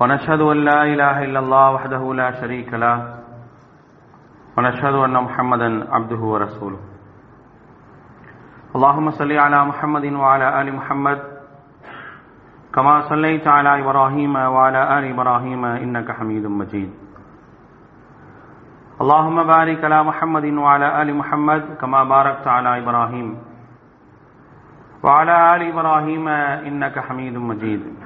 ونشهد أن لا إله إلا الله وحده لا شريك له ونشهد أن محمدا عبده ورسوله. اللهم صل على محمد وعلى آل محمد كما صليت على إبراهيم وعلى آل إبراهيم إنك حميد مجيد. اللهم بارك على محمد وعلى آل محمد كما باركت على إبراهيم. وعلى آل إبراهيم إنك حميد مجيد.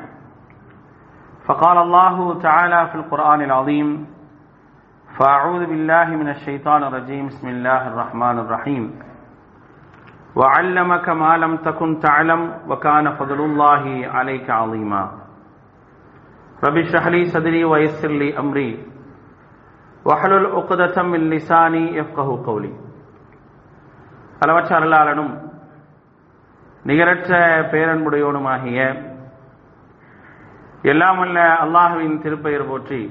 فقال الله تعالى في القرآن العظيم فأعوذ بالله من الشيطان الرجيم بسم الله الرحمن الرحيم وعلمك ما لم تكن تعلم وكان فضل الله عليك عظيما رب اشرح لي صدري ويسر لي أمري وحلل عقدة من لساني يفقه قولي அளவற்ற அருளாளனும் நிகரற்ற பேரன்புடையோனுமாகிய எல்லாம் அல்ல அல்லாஹுவின் திருப்பெயர் போற்றி.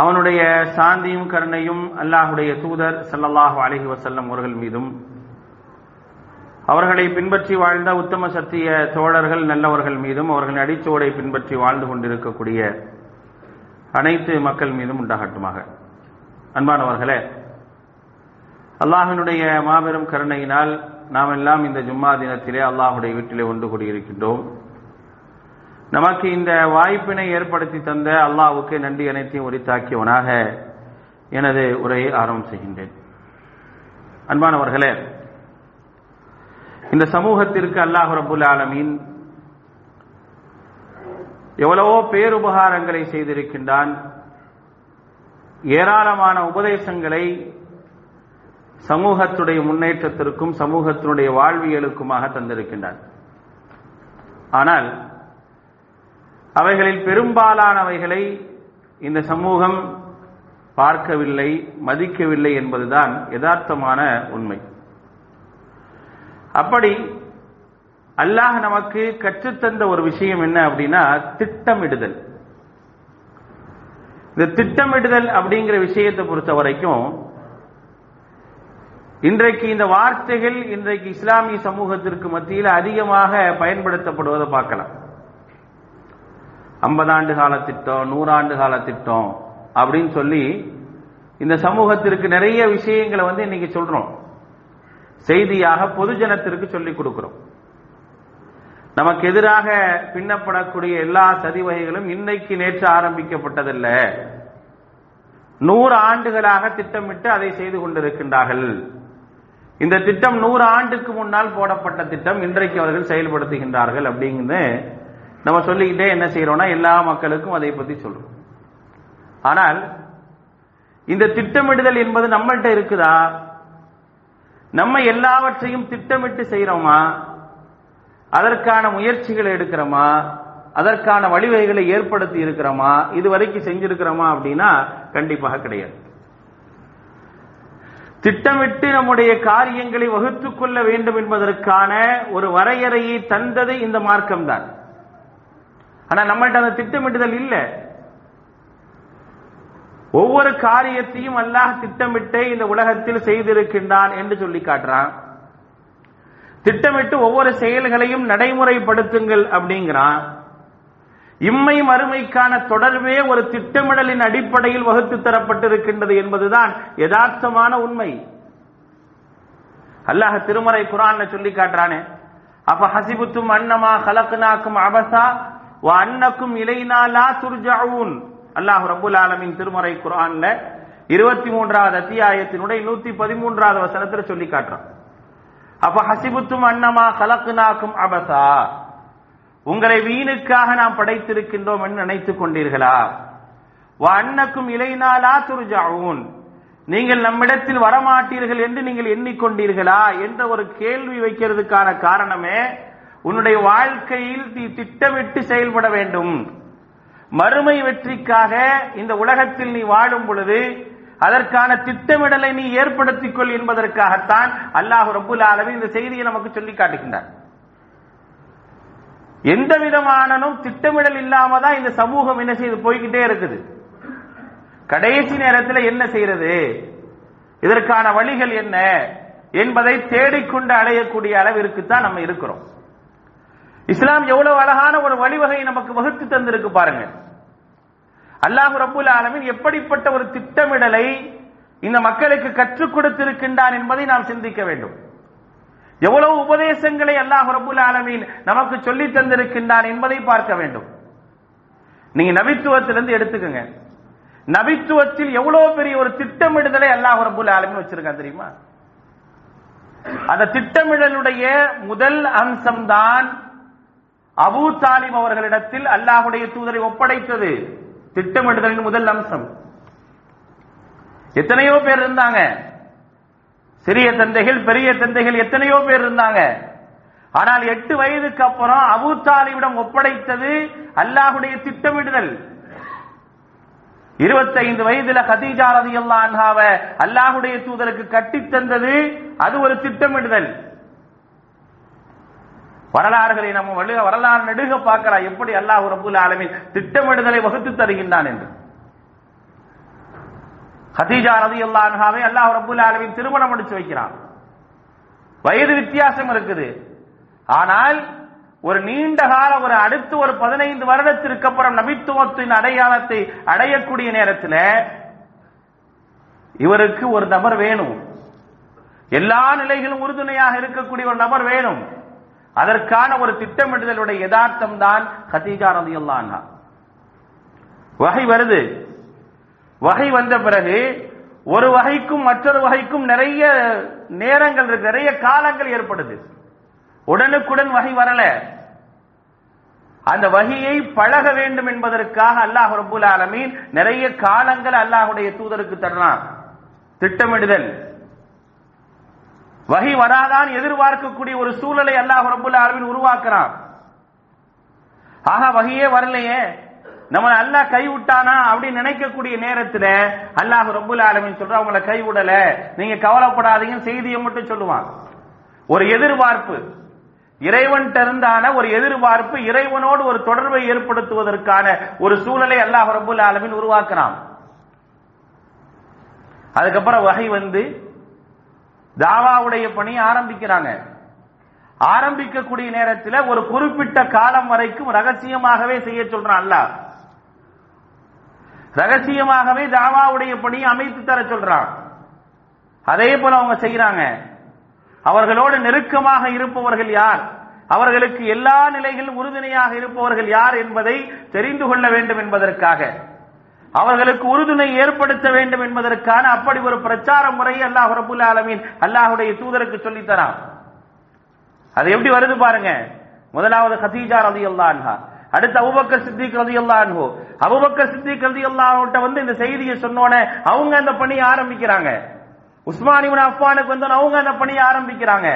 அவனுடைய சாந்தியும் கருணையும் அல்லாஹுடைய தூதர் சல்லல்லாஹு அலஹி வசல்லம் அவர்கள் மீதும். அவர்களை பின்பற்றி வாழ்ந்த உத்தம சத்திய தோழர்கள் நல்லவர்கள் மீதும் அவர்களின் அடிச்சோடை பின்பற்றி வாழ்ந்து கொண்டிருக்கக்கூடிய அனைத்து மக்கள் மீதும் உண்டாகட்டுமாக. அன்பானவர்களே அல்லாஹினுடைய மாபெரும் கருணையினால் நாம் எல்லாம் இந்த ஜும்மா தினத்திலே அல்லாஹுடைய வீட்டிலே ஒன்று கூடியிருக்கின்றோம். நமக்கு இந்த வாய்ப்பினை ஏற்படுத்தி தந்த அல்லாவுக்கு நன்றி அனைத்தையும் உரித்தாக்கியவனாக எனது உரையை ஆரம்பம் செய்கின்றேன். அன்பானவர்களே இந்த சமூகத்திற்கு அல்லாஹ் ரபுல் ஆலமீன் எவ்வளவோ பேருபகாரங்களை செய்திருக்கின்றான். ஏராளமான உபதேசங்களை சமூகத்துடைய முன்னேற்றத்திற்கும் சமூகத்தினுடைய வாழ்வியலுக்குமாக தந்திருக்கின்றான். ஆனால் அவைகளில் பெரும்பாலானவைகளை இந்த சமூகம் பார்க்கவில்லை மதிக்கவில்லை என்பதுதான் யதார்த்தமான உண்மை. அப்படி அல்லாஹ் நமக்கு கற்றுத்தந்த ஒரு விஷயம் என்ன அப்படின்னா திட்டமிடுதல். இந்த திட்டமிடுதல் அப்படிங்கிற விஷயத்தை பொறுத்த வரைக்கும் இன்றைக்கு இந்த வார்த்தைகள் இன்றைக்கு இஸ்லாமிய சமூகத்திற்கு மத்தியில் அதிகமாக பயன்படுத்தப்படுவதை பார்க்கலாம். ஐம்பதாண்டு கால திட்டம் நூறாண்டு கால திட்டம் அப்படின்னு சொல்லி இந்த சமூகத்திற்கு நிறைய விஷயங்களை வந்து இன்னைக்கு சொல்றோம். செய்தியாக பொதுஜனத்திற்கு சொல்லிக் கொடுக்கிறோம். நமக்கு எதிராக பின்னப்படக்கூடிய எல்லா சதி வகைகளும் இன்னைக்கு நேற்று ஆரம்பிக்கப்பட்டதல்ல. நூறு ஆண்டுகளாக திட்டமிட்டு அதை செய்து கொண்டிருக்கின்றார்கள். இந்த திட்டம் நூறு ஆண்டுக்கு முன்னால் போடப்பட்ட திட்டம் இன்றைக்கு அவர்கள் செயல்படுத்துகின்றார்கள் அப்படிங்கிறது நம்ம சொல்லிக்கிட்டே என்ன செய்யறோம்னா எல்லா மக்களுக்கும் அதை பத்தி சொல்றோம். ஆனால் இந்த திட்டமிடுதல் என்பது நம்மள்கிட்ட இருக்குதா? நம்ம எல்லாவற்றையும் திட்டமிட்டு செய்யறோமா அதற்கான முயற்சிகளை எடுக்கிறோமா? அதற்கான வழிவகைகளை ஏற்படுத்தி இருக்கிறோமா? இதுவரைக்கும் செஞ்சிருக்கிறோமா அப்படின்னா கண்டிப்பாக கிடையாது. திட்டமிட்டு நம்முடைய காரியங்களை வகுத்துக் கொள்ள வேண்டும் என்பதற்கான ஒரு வரையறையை தந்தது இந்த மார்க்கம் தான் ஆனா நம்மள்ட்ட அந்த திட்டமிட்டுதல் இல்லை. ஒவ்வொரு காரியத்தையும் அல்லாஹ் திட்டமிட்டு இந்த உலகத்தில் செய்திருக்கின்றான் என்று சொல்லி காட்டுறான். திட்டமிட்டு ஒவ்வொரு செயல்களையும் நடைமுறைப்படுத்துங்கள் அப்படிங்கிறான். இம்மை மறுமைக்கான தொடர்பே ஒரு திட்டமிடலின் அடிப்படையில் வகுத்து தரப்பட்டிருக்கின்றது என்பதுதான் யதார்த்தமான உண்மை. அல்லாஹ் திருமறை குரான் சொல்லி காட்டுறானே அப்ப ஹசிபுத்தும் அன்னமா கலக்குனாக்கும் அபசா அன்னக்கும் இலைனா லா துர்ஜாவூன் அல்லாஹ் ரபுல் ஆலமின் திருமறை குரான்ல இருபத்தி மூன்றாவது அத்தியாயத்தினுடைய நூத்தி பதிமூன்றாவது வசனத்துல சொல்லி காட்டுறான். அப்ப ஹசிபுத்தும் அன்னமா கலக்குனாக்கும் அபசா. உங்களை வீணுக்காக நாம் படைத்திருக்கின்றோம் என்று நினைத்துக் கொண்டீர்களா? அன்னக்கும் இலைனாலா துருஜாவும் நீங்கள் நம்மிடத்தில் வரமாட்டீர்கள் என்று நீங்கள் எண்ணிக்கொண்டீர்களா? என்ற ஒரு கேள்வி வைக்கிறதுக்கான காரணமே உன்னுடைய வாழ்க்கையில் நீ திட்டமிட்டு செயல்பட வேண்டும். மறுமை வெற்றிக்காக இந்த உலகத்தில் நீ வாழும் பொழுது அதற்கான திட்டமிடலை நீ ஏற்படுத்திக் கொள் என்பதற்காகத்தான் அல்லாஹ் ரபுல் ஆலமி இந்த செய்தியை நமக்கு சொல்லி காட்டுகின்றார். எந்த விதமானனும் திட்டமிடல் இல்லாம தான் இந்த சமூகம் என்ன செய்து போய்கிட்டே இருக்குது. கடைசி நேரத்தில் என்ன செய்யறது இதற்கான வழிகள் என்ன? என்பதை தேடிக்கொண்டு அடையக்கூடிய அளவிற்கு தான் நம்ம இருக்கிறோம். இஸ்லாம் எவ்வளவு அழகான ஒரு வழிவகையை நமக்கு வகுத்து தந்திருக்கு பாருங்க. அல்லாஹு ரபுல் ஆலமின் எப்படிப்பட்ட ஒரு திட்டமிடலை இந்த மக்களுக்கு கற்றுக் கொடுத்திருக்கின்றான் என்பதை நாம் சிந்திக்க வேண்டும். எவ்வளவு உபதேசங்களை அல்லாஹ் ரபுல் ஆலமீன் நமக்கு சொல்லி தந்திருக்கின்றான் என்பதை பார்க்க வேண்டும். நீங்க நபித்துவத்திலிருந்து எடுத்துக்கங்க. நபித்துவத்தில் எவ்வளவு பெரிய ஒரு திட்டமிடுதலை அல்லாஹ் ரபுல் ஆலமின் வச்சிருக்கான் தெரியுமா? அந்த திட்டமிடலுடைய முதல் அம்சம்தான் அபூ தாலிம் அவர்களிடத்தில் அல்லாஹுடைய தூதரை ஒப்படைத்தது. திட்டமிடுதலின் முதல் அம்சம். எத்தனையோ பேர் இருந்தாங்க. சிறிய தந்தைகள் பெரிய தந்தைகள் எத்தனையோ பேர் இருந்தாங்க. ஆனால் எட்டு வயதுக்கு அப்புறம் அபூ தாலிபிடம் ஒப்படைத்தது அல்லாஹுடைய திட்டமிடுதல். இருபத்தைந்து வயதுல கதீஜா ரதி அல்லாஹாவ அல்லாஹுடைய தூதருக்கு கட்டித்தந்தது. அது ஒரு திட்டமிடுதல். வரலாறுகளை நம்ம வழி வரலாறு நெடுக பார்க்கலாம் எப்படி அல்லாஹ் ரபுல் ஆலமின் திட்டமிடுதலை வகுத்து தருகின்றான் என்று. ஹதீஜா ரதி அல்லாஹாவை அல்லாஹ் ரபுல் ஆலமின் திருமணம் முடிச்சு வைக்கிறான். வயது வித்தியாசம் இருக்குது. ஆனால் ஒரு நீண்ட கால ஒரு அடுத்து ஒரு பதினைந்து வருடத்திற்கு அப்புறம் நபித்துவத்தின் அடையாளத்தை அடையக்கூடிய நேரத்தில் இவருக்கு ஒரு நபர் வேணும். எல்லா நிலைகளும் உறுதுணையாக இருக்கக்கூடிய ஒரு நபர் வேணும். அதற்கான ஒரு திட்டமிடுதலுடைய யதார்த்தம் தான் ஹதீஜா ரதி அல்லான்னா வகை வருது. வகை வந்த பிறகு ஒரு வகைக்கும் மற்றொரு வகைக்கும் நிறைய நேரங்கள் இருக்கு நிறைய காலங்கள் ஏற்படுது. உடனுக்குடன் வகை வரல. அந்த வகையை பழக வேண்டும் என்பதற்காக அல்லாஹ் ரபுல் ஆலமீன் நிறைய காலங்கள் அல்லாஹுடைய தூதருக்கு தரலாம் திட்டமிடுதல். வகை வராதான் எதிர்பார்க்கக்கூடிய ஒரு சூழலை அல்லாஹ் ரபுல்ல ஆலமீன் உருவாக்குறான். ஆக வகையே வரலையே. நம்ம அல்லாஹ் கைவிட்டானா அப்படின்னு நினைக்கக்கூடிய நேரத்துல அல்லாஹ் ரபுல் ஆலமின் சொல்ற அவங்கள கைவிடல. நீங்க கவலைப்படாதீங்க செய்தியை மட்டும் சொல்லுவான். ஒரு எதிர்பார்ப்பு. இறைவன் இருந்தான ஒரு எதிர்பார்ப்பு இறைவனோடு ஒரு தொடர்பை ஏற்படுத்துவதற்கான ஒரு சூழலை அல்லாஹ் ரபுல் ஆலமின் உருவாக்குறான். அதுக்கப்புறம் வகை வந்து தாவாவுடைய பணி ஆரம்பிக்கிறாங்க. ஆரம்பிக்கக்கூடிய நேரத்தில் ஒரு குறிப்பிட்ட காலம் வரைக்கும் ரகசியமாகவே செய்ய சொல்றான் அல்ல ரகசியமாகவே தாவாவுடைய பணியை அமைத்து தர சொல்றான். அதே போல அவங்க செய்யறாங்க அவர்களோடு நெருக்கமாக இருப்பவர்கள் யார்? அவர்களுக்கு எல்லா நிலைகளிலும் உறுதுணையாக இருப்பவர்கள் யார் என்பதை தெரிந்து கொள்ள வேண்டும் என்பதற்காக. அவர்களுக்கு உறுதுணை ஏற்படுத்த வேண்டும் என்பதற்கான அப்படி ஒரு பிரச்சார முறையை அல்லாஹ் ரபுல் ஆலமீன் அல்லாஹுடைய தூதருக்கு சொல்லித்தரான் அது எப்படி வருது பாருங்க. முதலாவது ஹதீஜா ரதி அல்லான்ஹா அடுத்து அபுபக்கர் சித்திக் ரதி அல்லான்ஹோ அபுபக்கர் சித்திக் ரதி அல்லாஹ்ட்ட வந்து இந்த செய்தியை சொன்னோன்னே அவங்க அந்த பணியை ஆரம்பிக்கிறாங்க. உஸ்மானிமன் அஃபானுக்கு வந்து அவங்க அந்த பணியை ஆரம்பிக்கிறாங்க.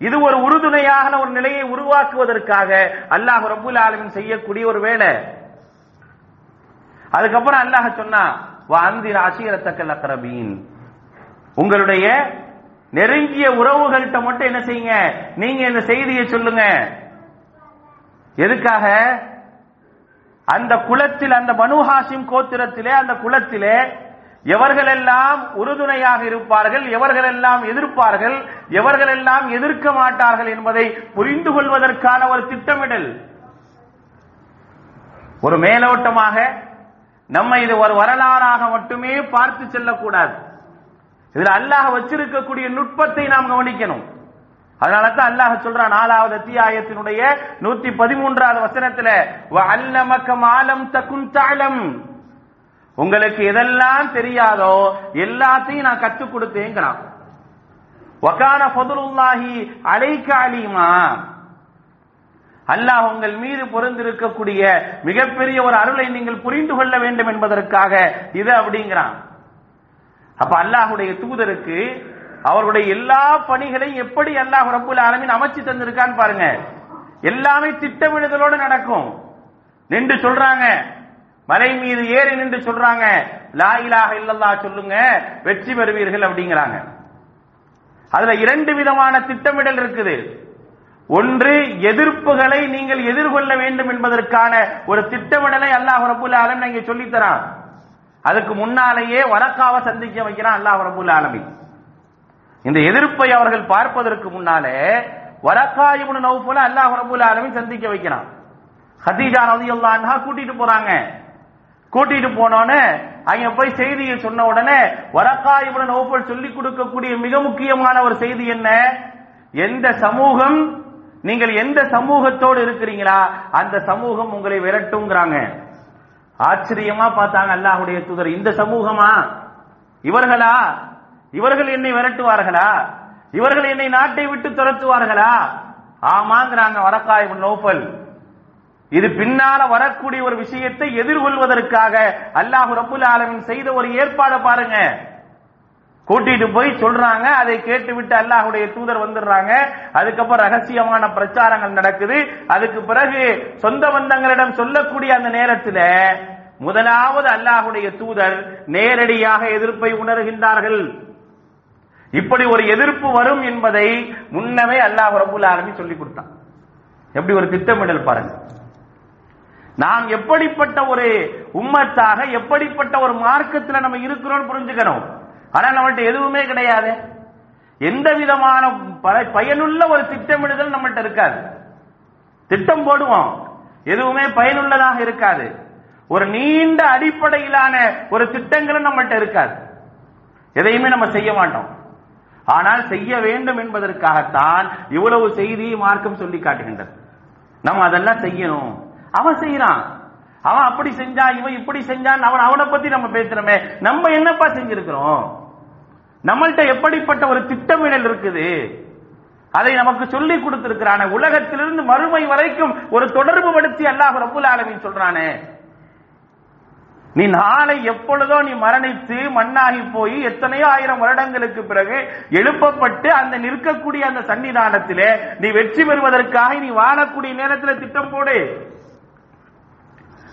இது ஒரு உறுதுணையான ஒரு நிலையை உருவாக்குவதற்காக அல்லாஹ் ரபுல் ஆலமின் செய்யக்கூடிய ஒரு வேலை. அதுக்கப்புறம் அல்லாஹ் சொன்னா அந்திர அசீரத்தக்கல் அக்ரபீன் உங்களுடைய நெருங்கிய உறவுகள்கிட்ட மட்டும் என்ன செய்யுங்க? நீங்க இந்த செய்தியை சொல்லுங்க. எதுக்காக? அந்த குலத்தில் அந்த மனுஹாசிம் கோத்திரத்திலே அந்த குலத்திலே எவர்களெல்லாம் உறுதுணையாக இருப்பார்கள் எவர்களெல்லாம் எதிர்ப்பார்கள் எவர்களெல்லாம் எதிர்க்க மாட்டார்கள் என்பதை புரிந்து கொள்வதற்கான ஒரு திட்டமிடல். ஒரு மேலோட்டமாக நம்ம இது ஒரு வரலாறாக மட்டுமே பார்த்து செல்லக்கூடாது. இதுல அல்லாஹ் வச்சிருக்கக்கூடிய நுட்பத்தை நாம் கவனிக்கணும். அதனால தான் அல்லாஹ் சொல்றான் நாலாவது அத்தியாயத்தினுடைய நூத்தி பதிமூன்றாவது வசனத்துல அல்லமக்கம் ஆலம் தகுன் தாளம் உங்களுக்கு எதெல்லாம் தெரியாதோ எல்லாத்தையும் நான் கத்துக் கொடுத்தேங்கிறான். வகான ஃபதுலுல்லாஹி அலைக்க அல்லாஹ் உங்கள் மீது பொருந்திருக்கக்கூடிய மிகப்பெரிய ஒரு அருளை நீங்கள் புரிந்து கொள்ள வேண்டும் என்பதற்காக இது அப்படிங்கிறான். அப்ப அல்லாஹுடைய தூதருக்கு அவருடைய எல்லா பணிகளையும் எப்படி அல்லாஹ் ரப்புல் ஆலமின் அமைச்சு தந்திருக்கான்னு பாருங்க. எல்லாமே திட்டமிடுதலோடு நடக்கும். நின்று சொல்றாங்க. மலை மீது ஏறி நின்று சொல்றாங்க. லா இல்லல்லா சொல்லுங்க. வெற்றி பெறுவீர்கள் அப்படிங்கிறாங்க. அதுல இரண்டு விதமான திட்டமிடல் இருக்குது. ஒன்று எதிர்ப்புகளை நீங்கள் எதிர்கொள்ள வேண்டும் என்பதற்கான ஒரு திட்டமிடலை அல்லாஹ் ரபுல் ஆலமின் இங்க சொல்லித்தரான். அதுக்கு முன்னாலேயே வரக்காவை சந்திக்க வைக்கிறான் அல்லாஹ் ரபுல் ஆலமி இந்த எதிர்ப்பை அவர்கள் பார்ப்பதற்கு முன்னாலே வரக்கா இப்னு நௌஃபல அல்லாஹ் ரபுல் ஆலமி சந்திக்க வைக்கிறான். ஹதீஜா ரலியல்லாஹு அல்லான்ஹா கூட்டிட்டு போறாங்க. கூட்டிட்டு போனோன்னு அங்க போய் செய்தியை சொன்ன உடனே வரக்கா இப்னு சொல்லிக் கொடுக்கக்கூடிய மிக முக்கியமான ஒரு செய்தி என்ன? எந்த சமூகம் நீங்கள் எந்த சமூகத்தோடு இருக்கிறீங்களா? அந்த சமூகம் உங்களை விரட்டுங்கிறாங்க. ஆச்சரியமா பார்த்தாங்க அல்லாஹுடைய தூதர். இந்த சமூகமா? இவர்களா? இவர்கள் என்னை விரட்டுவார்களா? இவர்கள் என்னை நாட்டை விட்டு துரத்துவார்களா? ஆமாங்கிறாங்க வரக்காய் நோபல் இது பின்னால வரக்கூடிய ஒரு விஷயத்தை எதிர்கொள்வதற்காக அல்லாஹு ரபுல் ஆலமின் செய்த ஒரு ஏற்பாடை பாருங்க. கூட்டிட்டு போய் சொல்றாங்க அதை கேட்டுவிட்டு அல்லாஹுடைய தூதர் வந்துடுறாங்க. அதுக்கப்புறம் ரகசியமான பிரச்சாரங்கள் நடக்குது. அதுக்கு பிறகு சொந்த பந்தங்களிடம் சொல்லக்கூடிய அந்த நேரத்தில் முதலாவது அல்லாஹுடைய தூதர் நேரடியாக எதிர்ப்பை உணர்கின்றார்கள். இப்படி ஒரு எதிர்ப்பு வரும் என்பதை முன்னமே அல்லாஹ் ரபுல் ஆலமி சொல்லி கொடுத்தான். எப்படி ஒரு திட்டமிடல் பாருங்க. நாம் எப்படிப்பட்ட ஒரு உம்மத்தாக எப்படிப்பட்ட ஒரு மார்க்கத்தில் நம்ம இருக்கிறோம் புரிஞ்சுக்கணும். ஆனா நம்மள்ட்ட எதுவுமே கிடையாது. எந்த விதமான பயனுள்ள ஒரு திட்டமிடுதல் நம்மள்ட்ட இருக்காது. திட்டம் போடுவோம். எதுவுமே பயனுள்ளதாக இருக்காது. ஒரு நீண்ட அடிப்படையிலான ஒரு திட்டங்களும் நம்மள்ட்ட இருக்காது. எதையுமே நம்ம செய்ய மாட்டோம். ஆனால் செய்ய வேண்டும் என்பதற்காகத்தான் இவ்வளவு செய்தி மார்க்கம் சொல்லி காட்டுகின்றது. நம்ம அதெல்லாம் செய்யணும். அவன் செய்யறான் அவன் அப்படி செஞ்சான் இவன் இப்படி செஞ்சான் அவன் அவனை பத்தி நம்ம பேசுறோமே. நம்ம என்னப்பா செஞ்சிருக்கிறோம்? நம்மள்ட்ட எப்படிப்பட்ட ஒரு திட்டமிடல் இருக்குது? அதை நமக்கு சொல்லி கொடுத்திருக்கிறான. உலகத்திலிருந்து மறுமை வரைக்கும் ஒரு தொடர்பு படுத்தி அல்லாஹ் ரபுல் ஆலமின் சொல்றானே. நீ நாளை எப்பொழுதோ நீ மரணித்து மண்ணாகி போய் எத்தனையோ ஆயிரம் வருடங்களுக்கு பிறகு எழுப்பப்பட்டு அந்த நிற்கக்கூடிய அந்த சன்னிதானத்திலே நீ வெற்றி பெறுவதற்காக நீ வாழக்கூடிய நேரத்தில் திட்டம் போடு.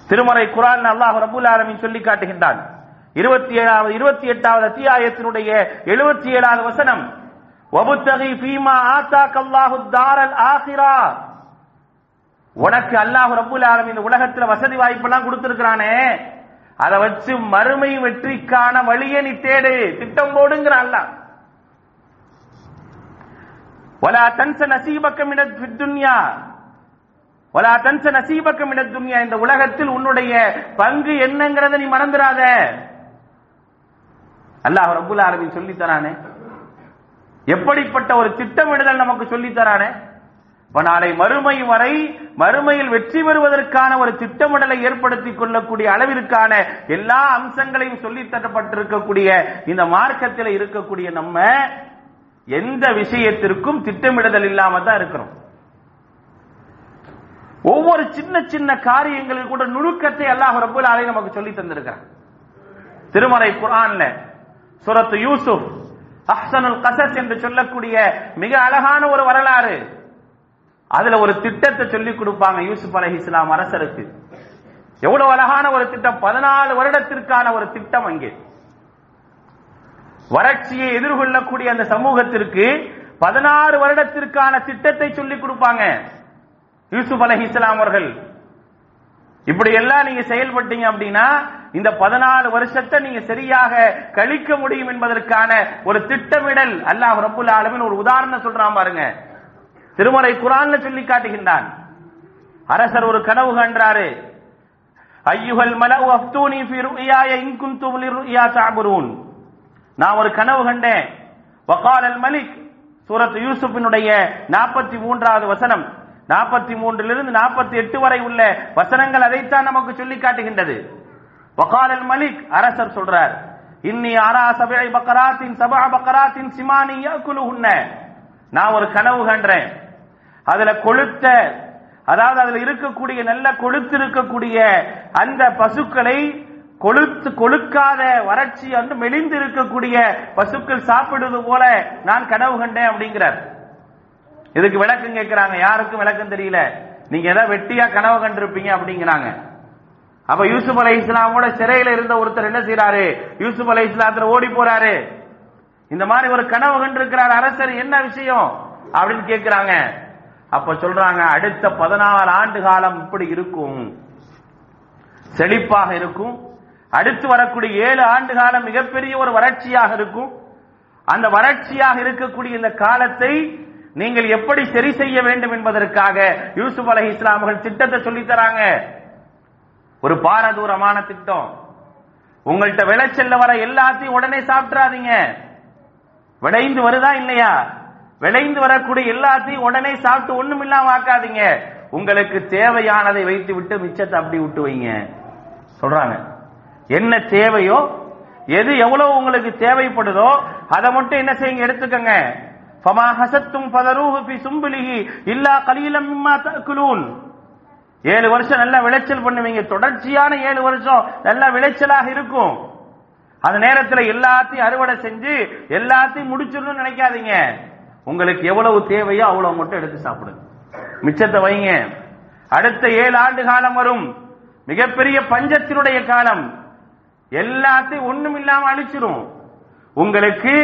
திருமறை குரான் அல்லாஹ் ரபுல் ஆலமின் சொல்லி காட்டுகின்றான். இருபத்தி ஏழாவது இருபத்தி எட்டாவது அத்தியாயத்தினுடைய எழுபத்தி ஏழாவது வசனம். வபுத்தகி பீமா ஆத்தா கல்லாஹு தாரல் ஆசிரா உனக்கு அல்லாஹ் ரபுல் ஆலம் இந்த உலகத்துல வசதி வாய்ப்பெல்லாம் கொடுத்திருக்கிறானே. அதை வச்சு மறுமை வெற்றிக்கான வழியை நீ தேடு. திட்டம் போடுங்கிற அல்லாஹ் வலா தன்ச நசீபக்கம் மினத் ஃபித் துன்யா. ஒலா தன்ச நசீபக்கம் மினத் துன்யா. இந்த உலகத்தில் உன்னுடைய பங்கு என்னங்கிறத நீ மறந்துடாத அல்லாஹ் ரபுல் ஆலமீன் சொல்லி தரானே. எப்படிப்பட்ட ஒரு திட்டமிடுதல் நமக்கு சொல்லி தரானே? இப்ப நாளை மறுமை வரை மறுமையில் வெற்றி பெறுவதற்கான ஒரு திட்டமிடலை ஏற்படுத்திக் கொள்ளக்கூடிய அளவிற்கான எல்லா அம்சங்களையும் சொல்லி தரப்பட்டிருக்கக்கூடிய இந்த மார்க்கத்தில் இருக்கக்கூடிய நம்ம எந்த விஷயத்திற்கும் திட்டமிடுதல் இல்லாம தான் இருக்கிறோம். ஒவ்வொரு சின்ன சின்ன காரியங்களில் கூட நுணுக்கத்தை அல்லாஹ் ரபுல் ஆலை நமக்கு சொல்லி தந்திருக்கிறான். திருமறை குரான்ல சுரத்து யூசுப் அஹ்சனுல் கசஸ் என்று சொல்லக்கூடிய மிக அழகான ஒரு வரலாறு. அதுல ஒரு திட்டத்தை சொல்லி கொடுப்பாங்க யூசுப் அலஹி இஸ்லாம் அரசருக்கு. எவ்வளவு அழகான ஒரு திட்டம் பதினாலு வருடத்திற்கான ஒரு திட்டம் அங்கே. வறட்சியை எதிர்கொள்ளக்கூடிய அந்த சமூகத்திற்கு பதினாறு வருடத்திற்கான திட்டத்தை சொல்லி கொடுப்பாங்க யூசுப் அலஹி இஸ்லாம் அவர்கள். இப்படி எல்லாம் நீங்க செயல்பட்டீங்க அப்படின்னா இந்த பதினாலு வருஷத்தை நீங்க சரியாக கழிக்க முடியும் என்பதற்கான ஒரு திட்டமிடல் அல்லாஹ் ரபுல் ஆலமின் ஒரு உதாரணம் சொல்றான் பாருங்க. திருமறை குரான்ல சொல்லி காட்டுகின்றான். அரசர் ஒரு கனவு கண்டாரு. ஐயுகல் மலவு அஃப்தூனி ஃபி ருயாய இன் குன்தும் லிருயா தஅபுரூன் நான் ஒரு கனவு கண்டேன். வகால் அல் மலிக். சூரத் யூசுஃபினுடைய நாற்பத்தி மூன்றாவது வசனம். நாற்பத்தி மூன்றிலிருந்து நாற்பத்தி எட்டு வரை உள்ள வசனங்கள் அதைத்தான் நமக்கு சொல்லி காட்டுகின்றது. வகாலல் மலிக் அரசர் சொல்றார் இன்னி அரா சபை பக்கராத்தின் சபா பக்கராத்தின் சிமானி யாக்குலுஹுன்ன நான் ஒரு கனவு கண்டேன். அதுல கொளுத்த அதாவது அதுல இருக்கக்கூடிய நல்ல கொழுத்து இருக்கக்கூடிய அந்த பசுக்களை கொழுத்து கொழுக்காத வறட்சி வந்து மெலிந்து இருக்கக்கூடிய பசுக்கள் சாப்பிடுவது போல நான் கனவு கண்டேன் அப்படிங்கிறார். இதுக்கு விளக்கம் கேட்கிறாங்க. யாருக்கும் விளக்கம் தெரியல. நீங்க ஏதாவது வெட்டியா கனவு கண்டிருப்பீங்க அப்படிங்கிறாங்க. அப்ப யூசுப் அலை இஸ்லாமோட சிறையில இருந்த ஒருத்தர் என்ன செய்யறாரு யூசுப் அலை இஸ்லாத்துல ஓடி போறாரு. இந்த மாதிரி ஒரு கனவு கண்டிருக்கிறார் அரசர் என்ன விஷயம்? அப்படின்னு கேட்கிறாங்க அப்ப சொல்றாங்க அடுத்த பதினாறு ஆண்டு காலம் இப்படி இருக்கும். செழிப்பாக இருக்கும். அடுத்து வரக்கூடிய ஏழு ஆண்டு காலம் மிகப்பெரிய ஒரு வறட்சியாக இருக்கும். அந்த வறட்சியாக இருக்கக்கூடிய இந்த காலத்தை நீங்கள் எப்படி சரி செய்ய வேண்டும் என்பதற்காக யூசுப் அலை இஸ்லாமர்கள் திட்டத்தை சொல்லித் தராங்க. ஒரு பாரதூரமான திட்டம். உங்கள்கிட்ட விளைச்சல்ல வர எல்லாத்தையும் உடனே சாப்பிட்றாதீங்க. விளைந்து வருதா இல்லையா? விளைந்து வரக்கூடிய எல்லாத்தையும் உடனே சாப்பிட்டு ஒண்ணும் இல்லாம ஆக்காதீங்க. உங்களுக்கு தேவையானதை வைத்து விட்டு மிச்சத்தை அப்படி விட்டு வைங்க. சொல்றாங்க. என்ன தேவையோ எது எவ்வளவு உங்களுக்கு தேவைப்படுதோ அதை மட்டும் என்ன செய்யுங்க எடுத்துக்கங்க. ஃபமா ஹசத்தும் பதரூஹு பி சும்பிலிஹி இல்லா கலீலம் மிம்மா தக்குலூன் ஏழு வருஷம் நல்லா விளைச்சல் பண்ணுவீங்க. தொடர்ச்சியான ஏழு வருஷம் நல்லா விளைச்சலாக இருக்கும். அந்த நேரத்தில் எல்லாத்தையும் அறுவடை செஞ்சு எல்லாத்தையும் முடிச்சிடணும்னு நினைக்காதீங்க. உங்களுக்கு எவ்வளவு தேவையோ அவ்வளவு மட்டும் எடுத்து சாப்பிடுங்க. மிச்சத்தை வைங்க. அடுத்த ஏழு ஆண்டு காலம் வரும். மிகப்பெரிய பஞ்சத்தினுடைய காலம். எல்லாத்தையும் ஒண்ணும் இல்லாம அழிச்சிரும். உங்களுக்கு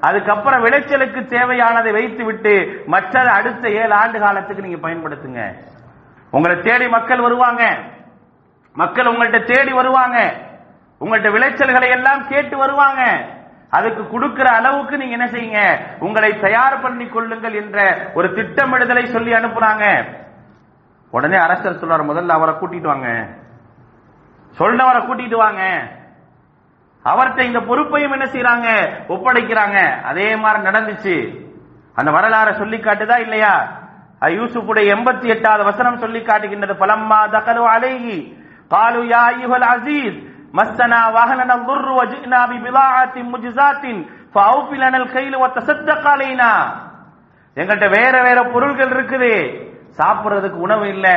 அதுக்கப்புறம் விளைச்சலுக்கு தேவையானதை வைத்து விட்டு மற்ற அடுத்த ஏழு ஆண்டு காலத்துக்கு நீங்க பயன்படுத்துங்க. உங்களை தேடி மக்கள் வருவாங்க. மக்கள் உங்கள்கிட்ட தேடி வருவாங்க. உங்கள்கிட்ட விளைச்சல்களை எல்லாம் கேட்டு வருவாங்க. அதுக்கு கொடுக்கிற அளவுக்கு நீங்க என்ன செய்யுங்க? உங்களை தயார் பண்ணி கொள்ளுங்கள் என்ற ஒரு திட்டமிடுதலை சொல்லி அனுப்புறாங்க. உடனே அரசர் சொல்றாரு முதல்ல அவரை கூட்டிட்டு வாங்க. சொன்னவரை கூட்டிட்டு வாங்க. அவர்கிட்ட இந்த பொறுப்பையும் என்ன செய்யறாங்க ஒப்படைக்கிறாங்க. அதே மாதிரி நடந்துச்சு. அந்த வரலாறை சொல்லி காட்டுதா இல்லையா? யூசுஃபுடைய எண்பத்தி எட்டாவது வசனம் சொல்லி காட்டுகின்றது பலம்மா தகலு அலைஹி قالوا يا ايها العزيز مسنا وهلنا الضر وجئنا ببضاعة مجزات فأوف لنا الخيل وتصدق علينا எங்கள்கிட்ட வேற வேற பொருள்கள் இருக்குது சாப்பிடுறதுக்கு உணவு இல்ல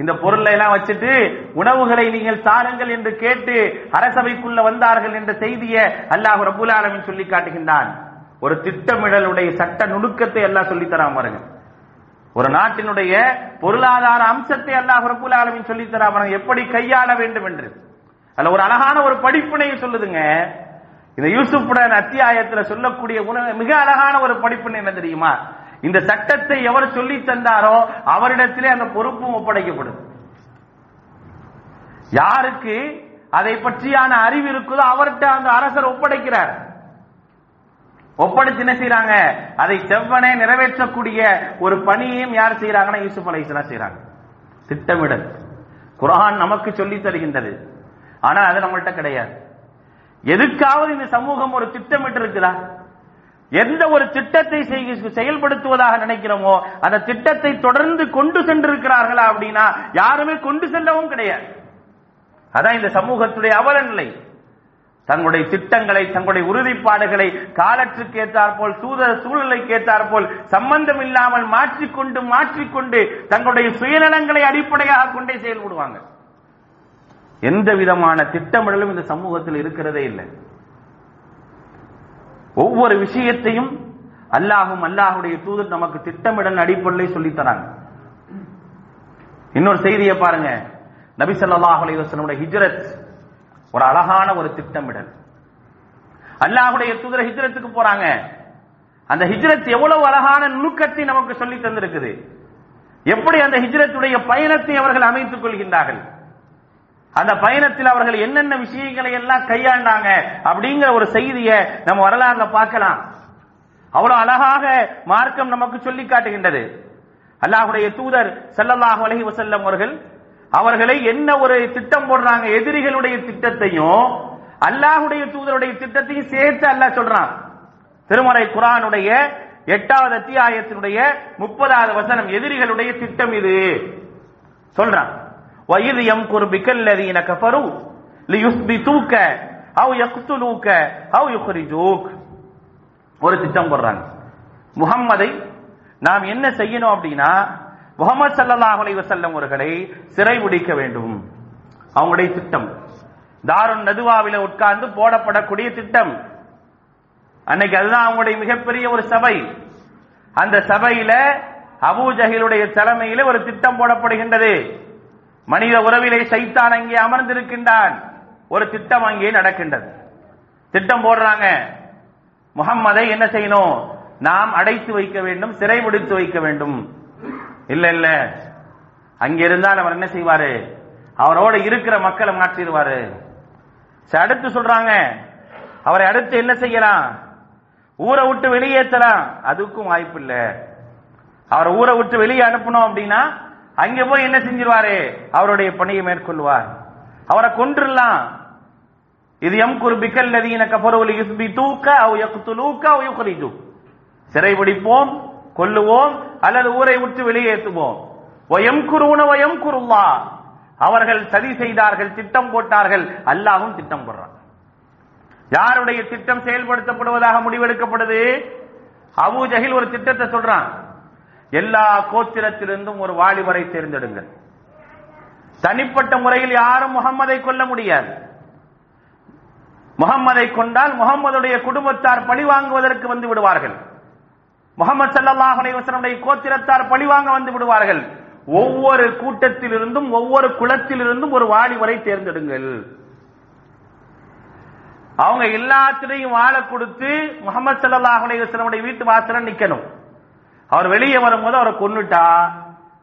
இந்த பொருளை எல்லாம் வச்சுட்டு உணவுகளை நீங்கள் தாருங்கள் என்று கேட்டு அரசவைக்குள்ள வந்தார்கள் என்ற செய்தியை அல்லாஹ் ரபுல் ஆலமின் சொல்லி காட்டுகின்றான் ஒரு திட்டமிடலுடைய சட்ட நுணுக்கத்தை எல்லாம் சொல்லி தராம பாருங்க ஒரு நாட்டினுடைய பொருளாதார அம்சத்தை அல்லாஹ் ரபுல் ஆலமின் சொல்லி தரா எப்படி கையாள வேண்டும் என்று. அதுல ஒரு அழகான ஒரு படிப்பினையை சொல்லுதுங்க. இந்த யூசுப்புடன் அத்தியாயத்துல சொல்லக்கூடிய உணவு மிக அழகான ஒரு படிப்பினை என்ன தெரியுமா? இந்த சட்டத்தை எவர் சொல்லி தந்தாரோ அவரிடத்திலே அந்த பொறுப்பும் ஒப்படைக்கப்படும். யாருக்கு அதை பற்றியான அறிவு இருக்குதோ அவர்கிட்ட அந்த அரசர் ஒப்படைக்கிறார். ஒப்படைச்சு என்ன செய்யறாங்க அதை செவ்வனே நிறைவேற்றக்கூடிய ஒரு பணியையும் யார் செய்யறாங்கன்னா யூசுப் அலைஹிஸ்ஸலாம் செய்யறாங்க திட்டமிடல். குரான் நமக்கு சொல்லி தருகின்றது. ஆனா அது நம்மள்கிட்ட கிடையாது. எதுக்காவது இந்த சமூகம் ஒரு திட்டமிட்டு இருக்குதா? எந்த ஒரு திட்டத்தை செய்- செயல்படுத்துவதாக நினைக்கிறோமோ அந்த திட்டத்தை தொடர்ந்து கொண்டு சென்றிருக்கிறார்களா அப்படின்னா யாருமே கொண்டு செல்லவும் கிடையாது. அதான் இந்த சமூகத்துடைய அவல நிலை. தங்களுடைய திட்டங்களை தங்களுடைய உறுதிப்பாடுகளை காலற்றுக்கு ஏற்றாற்போல் சூத சூழலுக்கு ஏற்றாற்போல் சம்பந்தம் இல்லாமல் மாற்றிக்கொண்டு மாற்றிக்கொண்டு தங்களுடைய சுயநலங்களை அடிப்படையாக கொண்டே செயல்படுவாங்க. எந்த விதமான திட்டமிடலும் இந்த சமூகத்தில் இருக்கிறதே இல்லை. ஒவ்வொரு விஷயத்தையும் அல்லாஹும் அல்லாஹுடைய தூதர் நமக்கு திட்டமிடல் அடிப்படையில் சொல்லித்தராங்க. இன்னொரு செய்தியை பாருங்க. நபி ஸல்லல்லாஹு அலைவசனுடைய ஹிஜ்ரத் ஒரு அழகான ஒரு திட்டமிடல். அல்லாஹுடைய தூதர் ஹிஜ்ரத்துக்கு போறாங்க. அந்த ஹிஜ்ரத் எவ்வளவு அழகான நுணுக்கத்தை நமக்கு சொல்லி தந்திருக்குது. எப்படி அந்த ஹிஜ்ரத்துடைய பயணத்தை அவர்கள் அமைத்துக் கொள்கின்றார்கள். அந்த பயணத்தில் அவர்கள் என்னென்ன விஷயங்களை எல்லாம் கையாண்டாங்க அப்படிங்கிற ஒரு செய்தியை நம்ம வரலாறுல பார்க்கலாம். அவ்வளவு அழகாக மார்க்கம் நமக்கு சொல்லி காட்டுகின்றது. அல்லாஹுடைய தூதர் செல்லல்லாஹ் வலகி வசல்லம் அவர்கள் அவர்களை என்ன ஒரு திட்டம் போடுறாங்க? எதிரிகளுடைய திட்டத்தையும் அல்லாஹுடைய தூதருடைய திட்டத்தையும் சேர்த்து அல்லாஹ் சொல்றான். திருமறை குரானுடைய எட்டாவது அத்தியாயத்தினுடைய முப்பதாவது வசனம் எதிரிகளுடைய திட்டம் இது. சொல்றான். வயது எம் குர்பிக்கல்லதீன கஃபரு லியுஸ்பிதூக அவ் யக்துலூக அவ் ஜூக் ஒரு திட்டம் போடுறாங்க. முகம்மதை நாம் என்ன செய்யணும் அப்படின்னா முகமது சல்லாஹ் அலைவ செல்லம் அவர்களை சிறை பிடிக்க வேண்டும். அவங்களுடைய திட்டம். தாருன் நதுவாவில உட்கார்ந்து போடப்படக்கூடிய திட்டம். அன்னைக்கு அதுதான் அவங்களுடைய மிகப்பெரிய ஒரு சபை. அந்த சபையில அபூஜஹிலுடைய தலைமையில ஒரு திட்டம் போடப்படுகின்றது. மனித உறவிலே சைத்தான் அங்கே அமர்ந்திருக்கின்றான். ஒரு திட்டம் அங்கே நடக்கின்றது. திட்டம் போடுறாங்க. முகம்மதை என்ன செய்யணும்? நாம் அடைத்து வைக்க வேண்டும் சிறைபிடித்து வைக்க வேண்டும். இல்ல இல்ல. அங்க இருந்தால் அவர் என்ன செய்வாரு? அவரோட இருக்கிற மக்களை மாற்றிடுவாரு. சரி, அடுத்து சொல்றாங்க. அவரை அடுத்து என்ன செய்யலாம்? ஊரை விட்டு வெளியேற்றலாம். அதுக்கும் வாய்ப்பு இல்ல. அவரை ஊரை விட்டு வெளியே அனுப்பணும் அப்படின்னா அங்க போய் என்ன செஞ்சிருவாரு? அவருடைய பணியை மேற்கொள்வார். அவரை கொன்றுலாம் இது எம் குருபிக்கல் நதியின கபரோலி யுஸ்பி தூக்க அவ யக்துலூக்க அவ் யுக்ரிஜு. சிறைபிடிப்போம் கொல்லுவோம் அல்லது ஊரை விட்டு வெளியேற்றுவோம். வயம் குருன வயம் குருல்லா அவர்கள் சதி செய்தார்கள் திட்டம் போட்டார்கள். அல்லாஹும் திட்டம் போடுறான். யாருடைய திட்டம் செயல்படுத்தப்படுவதாக முடிவெடுக்கப்படுது? அபூஜஹில் ஒரு திட்டத்தை சொல்றான். எல்லா கோத்திரத்திலிருந்தும் ஒரு வாலிபரை தேர்ந்தெடுங்கள். தனிப்பட்ட முறையில் யாரும் முகம்மதை கொல்ல முடியாது. முகம்மதை கொண்டால் முகம்மதுடைய குடும்பத்தார் பழி வாங்குவதற்கு வந்து விடுவார்கள். முகமது சல்லாஹ் அலைவசனுடைய கோத்திரத்தார் பழிவாங்க வந்து விடுவார்கள். ஒவ்வொரு கூட்டத்திலிருந்தும் ஒவ்வொரு குளத்திலிருந்தும் ஒரு வாலிபரை தேர்ந்தெடுங்கள். அவங்க எல்லாத்திலையும் வாழ கொடுத்து முகமது சல்லாஹ் அலைவசனுடைய வீட்டு வாசல நிக்கணும். அவர் வெளியே வரும்போது அவரை கொன்னுட்டா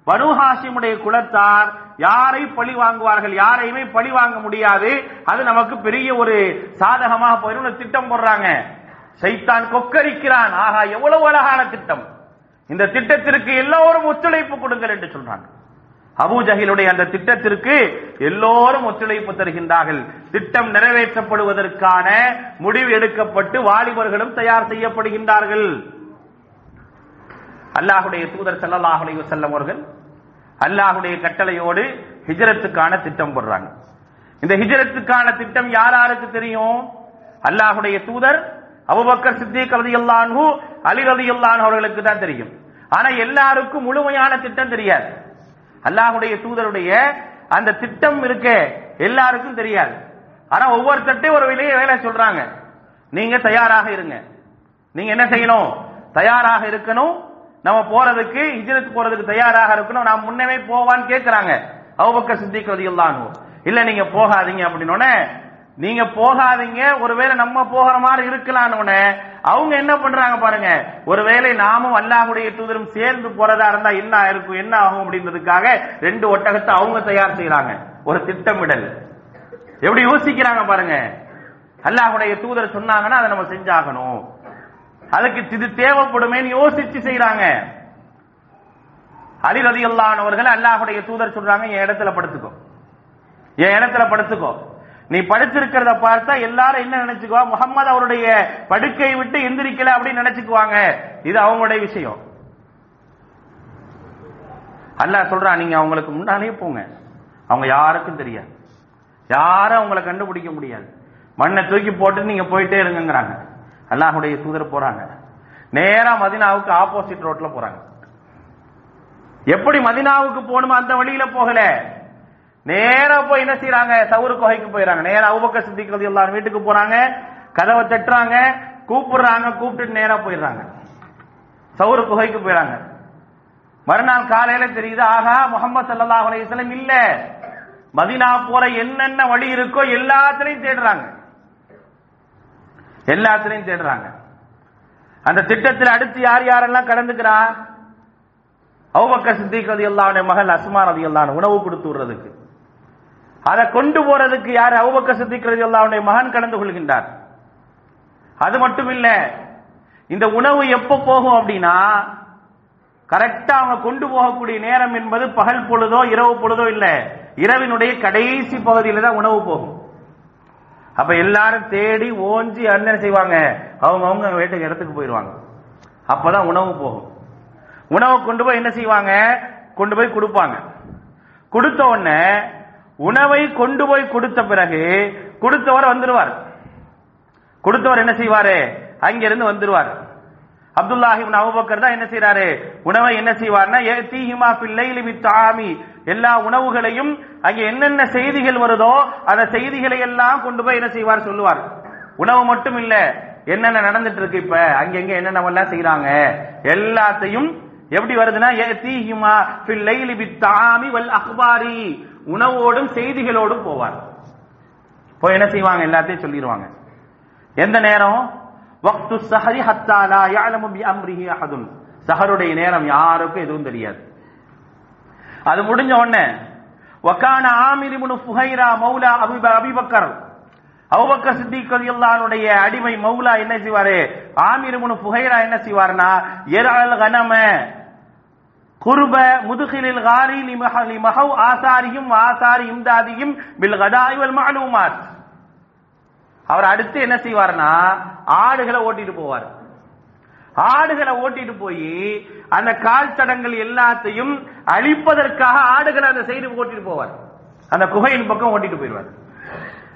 பனு ஹாஷிமுடைய குலத்தார் யாரை பழி வாங்குவார்கள் யாரையுமே பழி வாங்க முடியாது. அது நமக்கு பெரிய ஒரு சாதகமாக போயிடும் திட்டம் போடுறாங்க. சைத்தான் கொக்கரிக்கிறான். ஆகா எவ்வளவு அழகான திட்டம். இந்த திட்டத்திற்கு எல்லோரும் ஒத்துழைப்பு கொடுங்கள் என்று சொல்றாங்க. அபுஜஹிலுடைய அந்த திட்டத்திற்கு எல்லோரும் ஒத்துழைப்பு தருகின்றார்கள். திட்டம் நிறைவேற்றப்படுவதற்கான முடிவு எடுக்கப்பட்டு வாலிபர்களும் தயார் செய்யப்படுகின்றார்கள். அல்லாஹுடைய தூதர் ஸல்லல்லாஹு செல்லம் அவர்கள் அல்லாஹுடைய கட்டளையோடு ஹிஜரத்துக்கான திட்டம் போடுறாங்க. இந்த ஹிஜரத்துக்கான திட்டம் யார் யாருக்கு தெரியும்? அல்லாஹுடைய தூதர் அபுபக்கர் சித்திக் ரதி அல்லான்ஹூ அலி ரதி அல்லான் அவர்களுக்கு தான் தெரியும். ஆனா எல்லாருக்கும் முழுமையான திட்டம் தெரியாது. அல்லாஹுடைய தூதருடைய அந்த திட்டம் இருக்கே எல்லாருக்கும் தெரியாது. ஆனா ஒவ்வொருத்தட்டையும் ஒரு வெளியே வேலை சொல்றாங்க. நீங்க தயாராக இருங்க. நீங்க என்ன செய்யணும்? தயாராக இருக்கணும். நம்ம போறதுக்கு ஹிஜ்ரத் போறதுக்கு தயாராக இருக்கணும். நான் முன்னவே போவான்னு கேட்கிறாங்க அவபக்க சித்திக் ரலியல்லாஹு அன்ஹு. இல்ல நீங்க போகாதீங்க அப்படின்னு நீங்க போகாதீங்க. ஒருவேளை நம்ம போகிற மாதிரி இருக்கலாம்னு அவங்க என்ன பண்றாங்க பாருங்க. ஒருவேளை நாமும் அல்லாஹுடைய தூதரும் சேர்ந்து போறதா இருந்தா என்ன இருக்கும் என்ன ஆகும் அப்படின்றதுக்காக ரெண்டு ஒட்டகத்தை அவங்க தயார் செய்யறாங்க ஒரு திட்டமிடல். எப்படி யோசிக்கிறாங்க பாருங்க. அல்லாஹுடைய தூதர் சொன்னாங்கன்னா அதை நம்ம செஞ்சாகணும். அதுக்கு இது தேவைப்படுமேன்னு யோசிச்சு செய்யறாங்க அலி ரதியல்லானவர்கள் அல்லாஹுடைய தூதர் சொல்றாங்க என் இடத்துல படுத்துக்கோ. என் இடத்துல படுத்துக்கோ. நீ படுத்திருக்கிறத பார்த்தா எல்லாரும் என்ன நினைச்சுக்குவா? முகம்மது அவருடைய படுக்கையை விட்டு எந்திரிக்கல அப்படின்னு நினைச்சுக்குவாங்க. இது அவங்களுடைய விஷயம். அல்லாஹ் சொல்றான் நீங்க அவங்களுக்கு முன்னாலே போங்க. அவங்க யாருக்கும் தெரியாது. யாரும் அவங்கள கண்டுபிடிக்க முடியாது. மண்ணை தூக்கி போட்டு நீங்க போயிட்டே இருங்கிறாங்க அல்லாஹுடைய தூதர் போறாங்க. நேரா மதினாவுக்கு ஆப்போசிட் ரோட்ல போறாங்க. எப்படி மதினாவுக்கு போகணுமோ அந்த வழியில போகல. நேரா போய் என்ன செய்யறாங்க சவுரு குகைக்கு போயிறாங்க. நேரா அவுபக்க சித்திக்கிறது எல்லாரும் வீட்டுக்கு போறாங்க. கதவை தட்டுறாங்க. கூப்பிடுறாங்க. கூப்பிட்டு நேரா போயிடுறாங்க சவுரு குகைக்கு போயிறாங்க. மறுநாள் காலையில தெரியுது ஆகா முகமது சல்லாஹ் அலையம் இல்ல. மதினா போற என்னென்ன வழி இருக்கோ எல்லாத்திலையும் தேடுறாங்க. எல்லாத்திலையும் தேடுறாங்க. அந்த திட்டத்தில் அடுத்து யார் யாரெல்லாம் கலந்துக்கிறா அவுபக்க சித்திக் ரதி அல்லாவுடைய மகள் அஸ்மா ரதி அல்லான் உணவு கொடுத்து விடுறதுக்கு. அதை கொண்டு போறதுக்கு யார் அவுபக்க சித்திக்கிறது அவனுடைய மகன் கலந்து கொள்கின்றார்? அது மட்டும் இல்ல இந்த உணவு எப்ப போகும் அப்படின்னா கரெக்டா அவங்க கொண்டு போகக்கூடிய நேரம் என்பது பகல் பொழுதோ இரவு பொழுதோ இல்ல. இரவினுடைய கடைசி பகுதியில தான் உணவு போகும். அப்ப எல்லாரும் தேடி ஓஞ்சி என்ன செய்வாங்க. அவங்க அவங்க வீட்டுக்கு இடத்துக்கு போயிடுவாங்க அப்பதான் உணவு போகும். உணவை கொண்டு போய் என்ன செய்வாங்க? கொண்டு போய் கொடுப்பாங்க. கொடுத்த உடனே உணவை கொண்டு போய் கொடுத்த பிறகு கொடுத்தவர் வந்துருவார். கொடுத்தவர் என்ன செய்வாரு? அங்கிருந்து வந்துருவார். அப்துல்லாஹி அபுபக்கர் தான் என்ன செய்யறாரு உணவை என்ன செய்வார்னா தீஹிமா பிள்ளை லைலி பித்தாமி எல்லா உணவுகளையும் அங்கே என்னென்ன செய்திகள் வருதோ அந்த செய்திகளை எல்லாம் கொண்டு போய் என்ன செய்வார் சொல்லுவார். உணவு மட்டும் இல்ல என்னென்ன நடந்துட்டு இருக்கு இப்ப? அங்கங்க என்னென்ன எல்லாம் எல்லாத்தையும் எப்படி வருதுன்னா ஏதீஹிமா ஃபில் லைலி பித்தாமி வல் அக்பாரி உணவோடும் செய்திகளோடும் போவார். போய் என்ன செய்வாங்க? எல்லாத்தையும் சொல்லிடுவாங்க எந்த நேரம்? வக்து சஹரி ஹத்தா லா பி அம்ரிஹி அஹதுன். சஹருடைய நேரம் யாருக்கும் எதுவும் தெரியாது. அது முடிஞ்ச உடனே வக்கான ஆமிர் இப்னு ஃபுஹைரா மௌலா அபி அபிபக்கர் அபூபக்கர் சித்திக் ரலியல்லாஹுடைய அடிமை மௌலா என்ன செய்வாரு? ஆமிர் இப்னு ஃபுஹைரா என்ன செய்வார்னா யரஅல் கனம. குருப முதுகிலில் காரி லிமஹ லிமஹவ் ஆசாரியும் ஆசாரி இம்தாதியும் பில் கதாய் வல் மஅலூமாத் அவர் அடுத்து என்ன செய்வார்னா ஆடுகளை ஓட்டிட்டு போவார். ஆடுகளை ஓட்டிட்டு போய் அந்த கால் தடங்கள் எல்லாத்தையும் அழிப்பதற்காக ஆடுகளை அந்த சைடு ஓட்டிட்டு போவார். அந்த குகையின் பக்கம் ஓட்டிட்டு போயிடுவார்.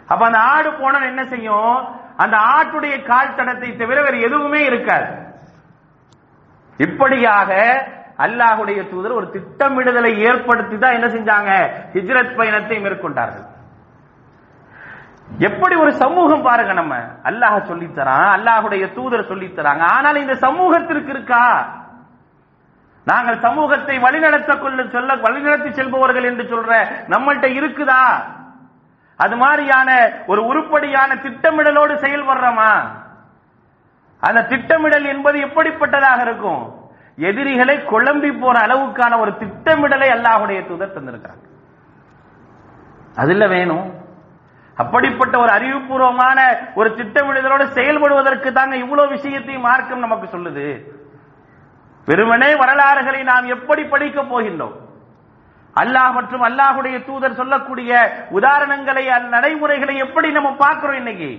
அப்ப அந்த ஆடு போன என்ன செய்யும்? அந்த ஆட்டுடைய கால் தடத்தை தவிர வேற எதுவுமே இருக்காது. இப்படியாக அல்லாஹுடைய தூதர் ஒரு திட்டமிடுதலை ஏற்படுத்தி தான் என்ன செஞ்சாங்க? ஹிஜ்ரத் பயணத்தை மேற்கொண்டார்கள். எப்படி ஒரு சமூகம் பாருங்க நம்ம. அல்லாஹ் சொல்லித்தரான் அல்லாஹுடைய தூதர் சொல்லித்தராங்க. ஆனால் இந்த சமூகத்திற்கு இருக்கா? நாங்கள் சமூகத்தை வழிநடத்த கொள்ள சொல்ல வழிநடத்தி செல்பவர்கள் என்று சொல்ற நம்மள்ட்ட இருக்குதா? அது மாதிரியான ஒரு உருப்படியான திட்டமிடலோடு செயல்படுறோமா? அந்த திட்டமிடல் என்பது எப்படிப்பட்டதாக இருக்கும்? எதிரிகளை குழம்பி போற அளவுக்கான ஒரு திட்டமிடலை அல்லாஹுடைய தூதர் தந்திருக்கிறாங்க அதுல வேணும். அப்படிப்பட்ட ஒரு அறிவுபூர்வமான ஒரு திட்டமிடுதலோடு செயல்படுவதற்கு தாங்க இவ்வளவு விஷயத்தையும் மார்க்கம் நமக்கு சொல்லுது. வெறுமனே வரலாறுகளை நாம் எப்படி படிக்க போகின்றோம்? அல்லாஹ் மற்றும் அல்லாஹுடைய தூதர் சொல்லக்கூடிய உதாரணங்களை நடைமுறைகளை எப்படி நம்ம பார்க்கிறோம் இன்னைக்கு?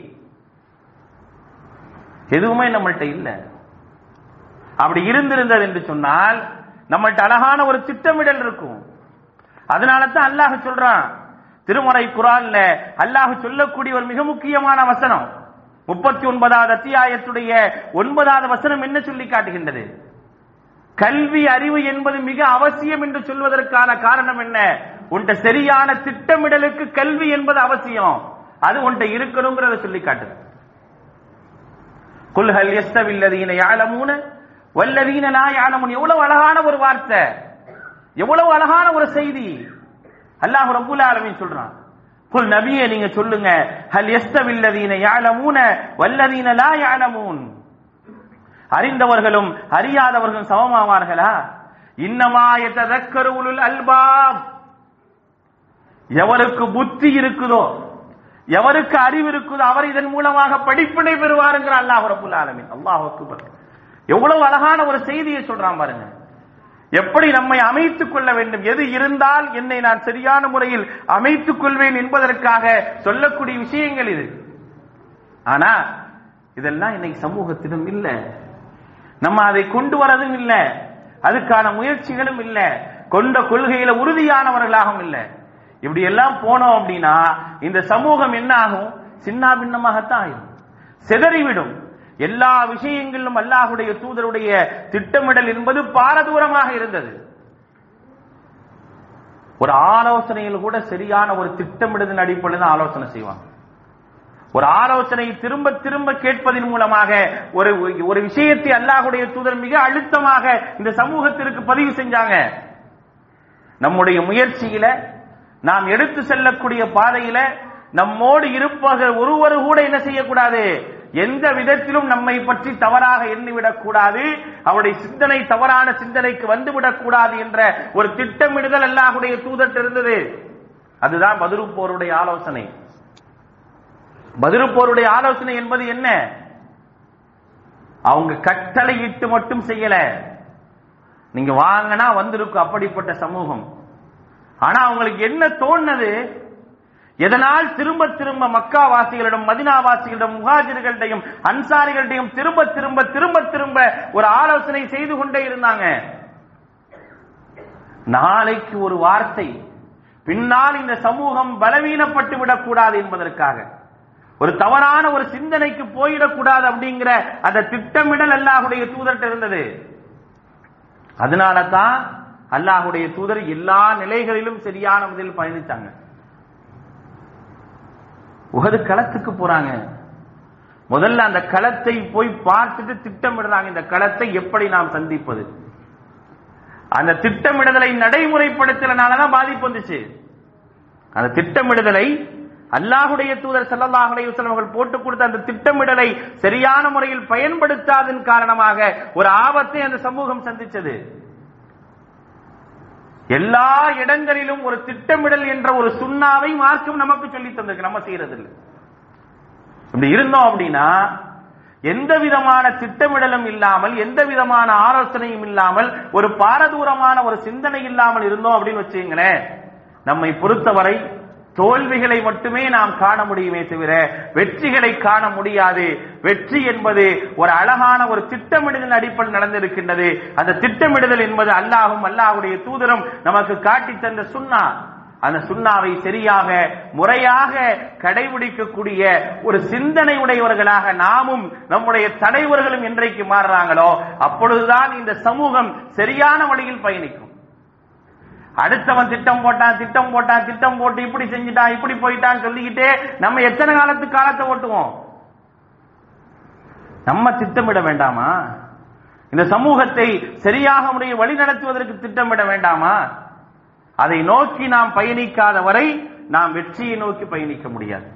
எதுவுமே நம்மள்ட்ட இல்ல. அப்படி இருந்திருந்தது என்று சொன்னால் நம்மள்ட்ட அழகான ஒரு திட்டமிடல் இருக்கும். அதனால தான் அல்லாஹ் சொல்றான் திருமறை குரான்ல அல்லாஹ் சொல்லக்கூடிய ஒரு மிக முக்கியமான வசனம் முப்பத்தி ஒன்பதாவது அத்தியாயத்துடைய ஒன்பதாவது வசனம் என்ன சொல்லி காட்டுகின்றது? கல்வி அறிவு என்பது மிக அவசியம் என்று சொல்வதற்கான காரணம் என்ன? உன்ட சரியான திட்டமிடலுக்கு கல்வி என்பது அவசியம். அது உன்ட இருக்கணுங்கிறத சொல்லி காட்டுது. குல்ஹல் எஸ்தவில்லதீன யாழமூன வல்லவீன லா எவ்வளவு அழகான ஒரு வார்த்தை. எவ்வளவு அழகான ஒரு செய்தி. அல்லாஹ் ரபுல் ஆலமின் சொல்றான். குல் நபிய நீங்க சொல்லுங்க. ஹல் எஸ்தவில்லதீன யாழமூன வல்லதீன லா யாழமூன் அறிந்தவர்களும் அறியாதவர்களும் சமமாவார்களா? இன்னமா யததக்கரு உலுல் அல்பாப். எவருக்கு புத்தி இருக்குதோ எவருக்கு அறிவு இருக்குதோ அவர் இதன் மூலமாக படிப்பினை பெறுவாருங்கிற அல்லாஹ் ரபுல் ஆலமின். அல்லாஹ் அக்பர். எவ்வளவு அழகான ஒரு செய்தியை சொல்றான் பாருங்க. எப்படி நம்மை அமைத்துக் கொள்ள வேண்டும்? எது இருந்தால் என்னை நான் சரியான முறையில் அமைத்துக் கொள்வேன் என்பதற்காக சொல்லக்கூடிய விஷயங்கள் இது. ஆனா இதெல்லாம் இன்னைக்கு சமூகத்திலும் இல்ல. நம்ம அதை கொண்டு வரதும் இல்ல. அதுக்கான முயற்சிகளும் இல்ல. கொண்ட கொள்கையில உறுதியானவர்களாகவும் இல்ல. இப்படி எல்லாம் போனோம் அப்படின்னா இந்த சமூகம் என்ன ஆகும்? சின்ன பின்னமாகத்தான் ஆகும் சிதறிவிடும். எல்லா விஷயங்களிலும் அல்லாஹுடைய தூதருடைய திட்டமிடல் என்பது பாரதூரமாக இருந்தது. ஒரு ஆலோசனையில் கூட சரியான ஒரு திட்டமிடுதல் அடிப்படையில் தான் ஆலோசனை செய்வாங்க. ஒரு ஆலோசனை திரும்ப திரும்ப கேட்பதன் மூலமாக ஒரு ஒரு விஷயத்தை அல்லாஹுடைய தூதர் மிக அழுத்தமாக இந்த சமூகத்திற்கு பதிவு செஞ்சாங்க. நம்முடைய முயற்சியில நாம் எடுத்து செல்லக்கூடிய பாதையில நம்மோடு இருப்பவர்கள் ஒருவர் கூட என்ன செய்யக்கூடாது? எந்த விதத்திலும் நம்மை பற்றி தவறாக எண்ணிவிடக் கூடாது. அவருடைய சிந்தனை தவறான சிந்தனைக்கு வந்துவிடக் கூடாது என்ற ஒரு திட்டமிடுதல் அல்லாஹுடைய தூதட்டு இருந்தது. அதுதான் பதிருப்போருடைய ஆலோசனை. பதிருப்போருடைய ஆலோசனை என்பது என்ன? அவங்க கட்டளை இட்டு மட்டும் செய்யல. நீங்க வாங்கினா வந்திருக்கும் அப்படிப்பட்ட சமூகம். ஆனா அவங்களுக்கு என்ன தோணுது? எதனால் திரும்ப திரும்ப மக்கா வாசிகளிடம் மதினா வாசிகளிடம் முகாஜிர்களிடையும் அன்சாரிகளிடையும் திரும்ப திரும்ப திரும்ப திரும்ப ஒரு ஆலோசனை செய்து கொண்டே இருந்தாங்க. நாளைக்கு ஒரு வார்த்தை. பின்னால் இந்த சமூகம் பலவீனப்பட்டு விடக்கூடாது என்பதற்காக. ஒரு தவறான ஒரு சிந்தனைக்கு போயிடக்கூடாது அப்படிங்கிற அந்த திட்டமிடல் அல்லாஹுடைய தூதர்கிட்ட இருந்தது. அதனால தான் அல்லாஹுடைய தூதர் எல்லா நிலைகளிலும் சரியான முறையில் பயணித்தாங்க உகது களத்துக்கு போறாங்க. முதல்ல அந்த களத்தை போய் பார்த்துட்டு திட்டமிடுறாங்க. இந்த களத்தை எப்படி நாம் சந்திப்பது? அந்த திட்டமிடுதலை நடைமுறைப்படுத்தலனாலதான் பாதிப்பு வந்துச்சு. அந்த திட்டமிடுதலை அல்லாஹுடைய தூதர் ஸல்லல்லாஹு அலைஹி அவர்கள் போட்டு கொடுத்த அந்த திட்டமிடலை சரியான முறையில் பயன்படுத்தாதன் காரணமாக ஒரு ஆபத்தை அந்த சமூகம் சந்திச்சது. எல்லா இடங்களிலும் ஒரு திட்டமிடல் என்ற ஒரு சுண்ணாவை மார்க்கம் நமக்கு சொல்லி தந்திருக்கு. நம்ம செய்யறது இல்லை இப்படி இருந்தோம் அப்படின்னா எந்த விதமான திட்டமிடலும் இல்லாமல் எந்த விதமான ஆலோசனையும் இல்லாமல் ஒரு பாரதூரமான ஒரு சிந்தனை இல்லாமல் இருந்தோம் அப்படின்னு வச்சுங்களேன் நம்மை பொறுத்தவரை தோல்விகளை மட்டுமே நாம் காண முடியுமே தவிர வெற்றிகளை காண முடியாது. வெற்றி என்பது ஒரு அழகான ஒரு திட்டமிடுதல் அடிப்படையில் நடந்திருக்கின்றது. அந்த திட்டமிடுதல் என்பது அல்லாஹும் அல்லாஹுடைய தூதரும் நமக்கு காட்டி தந்த சுண்ணா அந்த சுண்ணாவை சரியாக முறையாக கடைபிடிக்கக்கூடிய ஒரு சிந்தனை உடையவர்களாக நாமும் நம்முடைய தலைவர்களும் இன்றைக்கு மாறுறாங்களோ அப்பொழுதுதான் இந்த சமூகம் சரியான வழியில் பயணிக்கும். அடுத்தவன் திட்டம் போட்டான் திட்டம் போட்டான் திட்டம் போட்டு இப்படி செஞ்சுட்டான் இப்படி போயிட்டான் சொல்லிக்கிட்டே நம்ம எத்தனை காலத்து காலத்தை ஓட்டுவோம்? நம்ம திட்டமிட வேண்டாமா? இந்த சமூகத்தை சரியாக முறையில் வழி நடத்துவதற்கு திட்டமிட வேண்டாமா? அதை நோக்கி நாம் பயணிக்காத வரை நாம் வெற்றியை நோக்கி பயணிக்க முடியாது.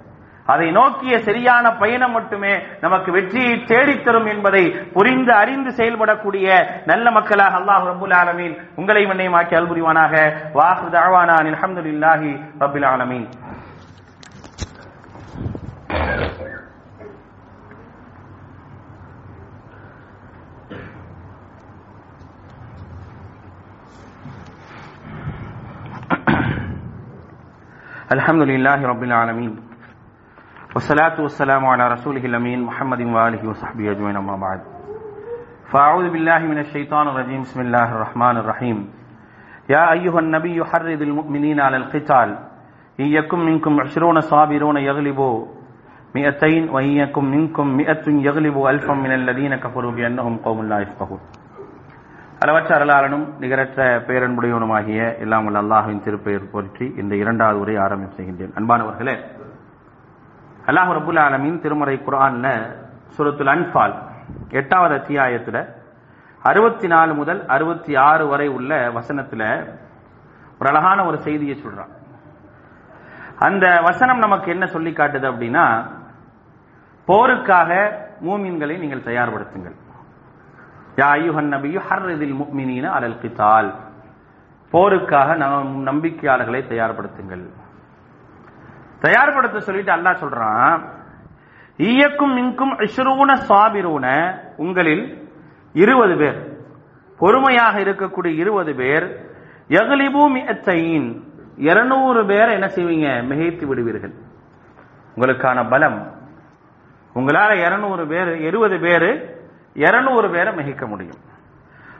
அதை நோக்கிய சரியான பயணம் மட்டுமே நமக்கு வெற்றியை தேடித்தரும் என்பதை புரிந்து அறிந்து செயல்படக்கூடிய நல்ல மக்களாக அல்லாஹ் ரபுல் ஆலமீன் உங்களை மன்னியமாக்கி அல்புரிவானாக வாஹு தாவானான் அல்ஹம்துலில்லாஹி ரபில் ஆலமீன் الحمد لله رب العالمين والصلاة والسلام على رسوله الأمين محمد وآله وصحبه أجمعين أما بعد فأعوذ بالله من الشيطان الرجيم بسم الله الرحمن الرحيم يا أيها النبي حرض المؤمنين على القتال إن يكن منكم عشرون صابرون يغلبوا مئتين وإن يكن منكم مئة يغلبوا ألفا من الذين كفروا بأنهم قوم لا يفقهون அளவற்ற அருளாளனும் நிகரற்ற பேரன்புடையவனுமாகிய எல்லாம் உள்ள அல்லாஹுவின் திருப்பெயர் போற்றி இந்த இரண்டாவது உரை ஆரம்பம் செய்கின்றேன் அன்பானவர்களே அல்லாஹ் ரபுல் ஆலமின் திருமறை குரான்ல சுரத்துல் அன்பால் எட்டாவது அத்தியாயத்துல அறுபத்தி நாலு முதல் அறுபத்தி ஆறு வரை உள்ள வசனத்துல ஒரு அழகான ஒரு செய்தியை சொல்றான். அந்த வசனம் நமக்கு என்ன சொல்லி காட்டுது அப்படின்னா போருக்காக மூமின்களை நீங்கள் தயார்படுத்துங்கள். யா ஐயுஹன் அலல் போருக்காக நம் நம்பிக்கையாளர்களை தயார்படுத்துங்கள். தயார்படுத்த சொல்லிட்டு அல்லாஹ் சொல்றான் ஈயக்கும் மின்கும் இஷ்ரூன சாபிரூன. உங்களில் இருபது பேர் பொறுமையாக இருக்கக்கூடிய இருபது பேர் எகலிபு மியத்தையின் இருநூறு பேர் என்ன செய்வீங்க? மிகைத்து விடுவீர்கள். உங்களுக்கான பலம். உங்களால இருநூறு பேர் இருபது பேர் இருநூறு பேரை மிகைக்க முடியும்.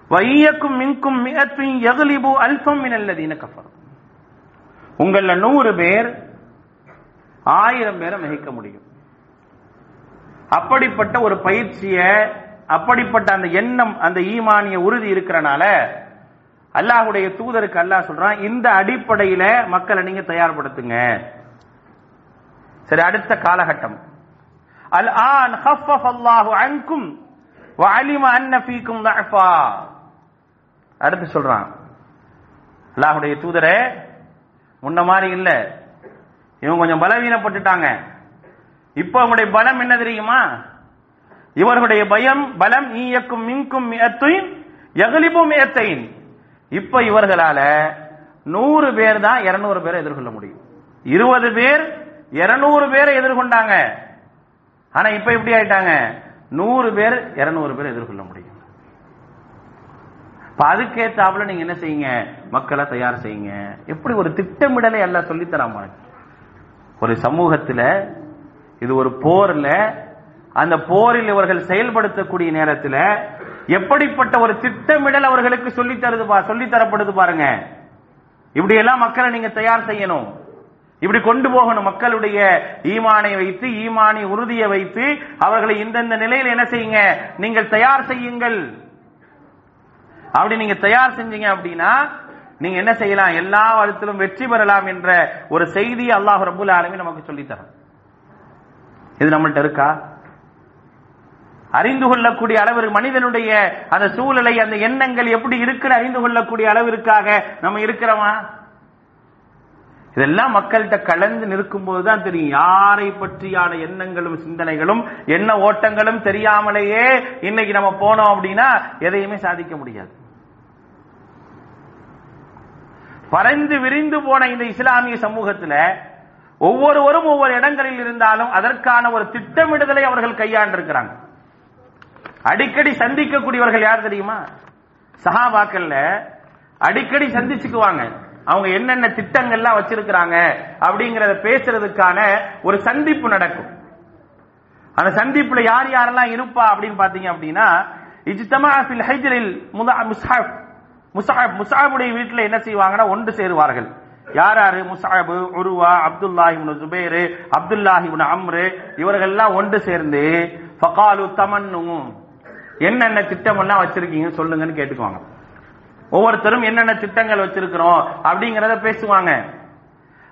வையக்கும் மின்கும் மிகத்தின் எகலிபு அல்பம் மினல்லதீன கஃபர். உங்கள நூறு பேர் ஆயிரம் பேரை மிகைக்க முடியும். அப்படிப்பட்ட ஒரு பயிற்சிய அப்படிப்பட்ட அந்த எண்ணம் அந்த ஈமானிய உறுதி இருக்கிறனால அல்லாஹுடைய தூதருக்கு அல்லாஹ் சொல்றான் இந்த அடிப்படையில மக்களை நீங்க தயார்படுத்துங்க. சரி அடுத்த காலகட்டம். அல் ஆன் ஹஃபஃப் அல்லாஹு அன்கும் வஅலிம அன்ன ஃபீக்கும் தஅஃபா அடுத்து சொல்றான். அல்லாஹ்வுடைய தூதரே முன்ன மாதிரி இல்லை. இவங்க கொஞ்சம் பலவீனப்பட்டுட்டாங்க. இப்ப அவங்களுடைய பலம் என்ன தெரியுமா? இவர்களுடைய பயம் பலம் ஈயக்கும் மின்கும் மியத்தையும் எகலிபு மியத்தையும் இப்ப இவர்களால நூறு பேர் தான் இருநூறு பேரை எதிர்கொள்ள முடியும். இருபது பேர் இருநூறு பேரை எதிர்கொண்டாங்க. ஆனா இப்ப இப்படி ஆயிட்டாங்க. நூறு பேர் இருநூறு பேர் எதிர்கொள்ள முடியும். அதுக்கேத்தாப்புல நீங்க என்ன செய்யுங்க? மக்களை தயார் செய்யுங்க. எப்படி ஒரு திட்டமிடலை எல்லாம் சொல்லித்தராமா ஒரு சமூகத்தில் இது ஒரு போர்ல அந்த போரில் இவர்கள் செயல்படுத்தக்கூடிய நேரத்தில் எப்படிப்பட்ட ஒரு திட்டமிடல் அவர்களுக்கு சொல்லி தருது சொல்லி தரப்படுது பாருங்க. இப்படி எல்லாம் மக்களை நீங்க தயார் செய்யணும். இப்படி கொண்டு போகணும். மக்களுடைய ஈமானை வைத்து ஈமானி உறுதியை வைத்து அவர்களை இந்தந்த நிலையில் என்ன செய்யுங்க? நீங்கள் தயார் செய்யுங்கள். அப்படி நீங்க தயார் செஞ்சீங்க அப்படின்னா நீங்க என்ன செய்யலாம்? எல்லா வருத்திலும் வெற்றி பெறலாம் என்ற ஒரு செய்தி அல்லாஹ் ரபுல் ஆலமி நமக்கு சொல்லி தரும் இது நம்மள்ட்ட இருக்கா? அறிந்து கொள்ளக்கூடிய அளவிற்கு மனிதனுடைய அந்த சூழலை அந்த எண்ணங்கள் எப்படி இருக்குன்னு அறிந்து கொள்ளக்கூடிய அளவிற்காக நம்ம இருக்கிறோமா? இதெல்லாம் மக்கள்கிட்ட கலந்து நிற்கும் போதுதான் தெரியும். யாரை பற்றியான எண்ணங்களும் சிந்தனைகளும் எண்ண ஓட்டங்களும் தெரியாமலேயே இன்னைக்கு நம்ம போனோம் அப்படின்னா எதையுமே சாதிக்க முடியாது. பறந்து விரிந்து போன இந்த இஸ்லாமிய சமூகத்தில் ஒவ்வொருவரும் ஒவ்வொரு இடங்களில் இருந்தாலும் அதற்கான ஒரு திட்டமிடுதலை அவர்கள் கையாண்டிருக்கிறாங்க. அடிக்கடி சந்திக்கக்கூடியவர்கள் யார் தெரியுமா? சஹாபாக்கள்ல அடிக்கடி சந்திச்சுக்குவாங்க. அவங்க என்னென்ன திட்டங்கள்லாம் வச்சிருக்கிறாங்க அப்படிங்கறத பேசுறதுக்கான ஒரு சந்திப்பு நடக்கும். அந்த சந்திப்புல யார் யாரெல்லாம் இருப்பா அப்படின்னு பாத்தீங்க அப்படின்னா இஜ்தமா ஃபில் ஹைஜரில் முதா முஸ்ஹப் முஸ்ஹப் முசாபுடைய வீட்டில் என்ன செய்வாங்கன்னா ஒன்று சேருவார்கள். யார் யாரு? முசாபு உருவா அப்துல்லாஹி சுபேரு அப்துல்லாஹி அம்ரு இவர்கள் எல்லாம் ஒன்று சேர்ந்து ஃபகாலு தமன்னு என்னென்ன திட்டம் எல்லாம் வச்சிருக்கீங்க சொல்லுங்கன்னு கேட்டுக்குவாங்க. ஒவ்வொருத்தரும் என்னென்ன திட்டங்கள் வச்சிருக்கிறோம் அப்படிங்கறத பேசுவாங்க.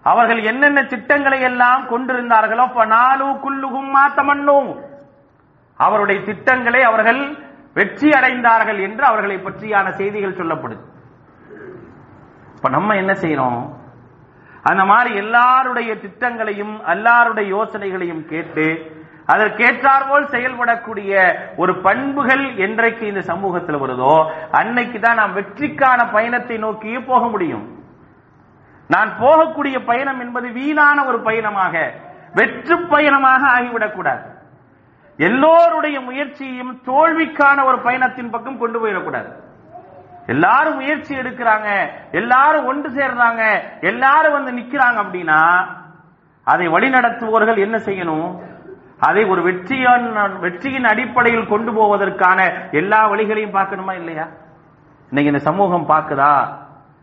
அவர்கள் என்னென்ன திட்டங்களை எல்லாம் கொண்டிருந்தார்களோ நாலு குல்லுகும் மாத்தமண்ணும் அவருடைய திட்டங்களை அவர்கள் வெற்றி அடைந்தார்கள் என்று அவர்களை பற்றியான செய்திகள் சொல்லப்படுது. இப்ப நம்ம என்ன செய்யறோம்? அந்த மாதிரி எல்லாருடைய திட்டங்களையும் எல்லாருடைய யோசனைகளையும் கேட்டு அதற்கேற்றார்போல் செயல்படக்கூடிய ஒரு பண்புகள் என்றைக்கு இந்த சமூகத்தில் வருதோ அன்னைக்கு தான் நாம் வெற்றிக்கான பயணத்தை நோக்கியே போக முடியும். நான் போகக்கூடிய பயணம் என்பது வீணான ஒரு பயணமாக வெற்று பயணமாக ஆகிவிடக்கூடாது. எல்லோருடைய முயற்சியையும் தோல்விக்கான ஒரு பயணத்தின் பக்கம் கொண்டு போயிடக்கூடாது. எல்லாரும் முயற்சி எடுக்கிறாங்க எல்லாரும் ஒன்று சேர்றாங்க எல்லாரும் வந்து நிக்கிறாங்க அப்படின்னா அதை வழிநடத்துபவர்கள் என்ன செய்யணும்? அதை ஒரு வெற்றியின் வெற்றியின் அடிப்படையில் கொண்டு போவதற்கான எல்லா வழிகளையும் பார்க்கணுமா இல்லையா? இன்னைக்கு இந்த சமூகம் பார்க்குதா?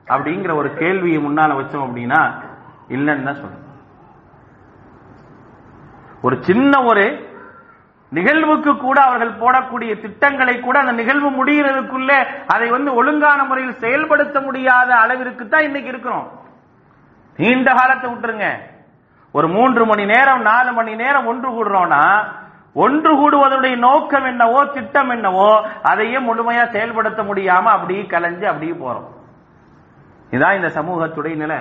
அப்படிங்கிற ஒரு கேள்வியை முன்னால வச்சோம் அப்படின்னா இல்லைன்னு தான் சொல்லணும் ஒரு சின்ன ஒரு நிகழ்வுக்கு கூட அவர்கள் போடக்கூடிய திட்டங்களை கூட அந்த நிகழ்வு முடிகிறதுக்குள்ளே அதை வந்து ஒழுங்கான முறையில் செயல்படுத்த முடியாத அளவிற்கு தான் இன்னைக்கு இருக்கிறோம். நீண்ட காலத்தை விட்டுருங்க. ஒரு மூன்று மணி நேரம் நாலு மணி நேரம் ஒன்று கூடுறோம்னா ஒன்று கூடுவதனுடைய நோக்கம் என்னவோ திட்டம் என்னவோ அதையே முழுமையா செயல்படுத்த முடியாம அப்படியே கலைஞ்சு அப்படியே போறோம். இதுதான் இந்த சமூகத்துடைய நிலை.